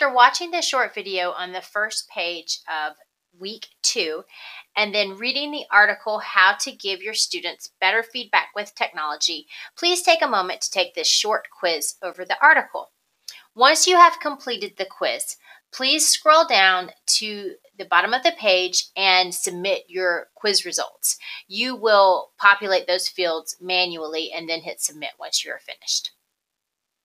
After watching this short video on the first page of week two, and then reading the article, How to Give Your Students Better Feedback with Technology, please take a moment to take this short quiz over the article. Once you have completed the quiz, please scroll down to the bottom of the page and submit your quiz results. You will populate those fields manually and then hit submit once you're finished.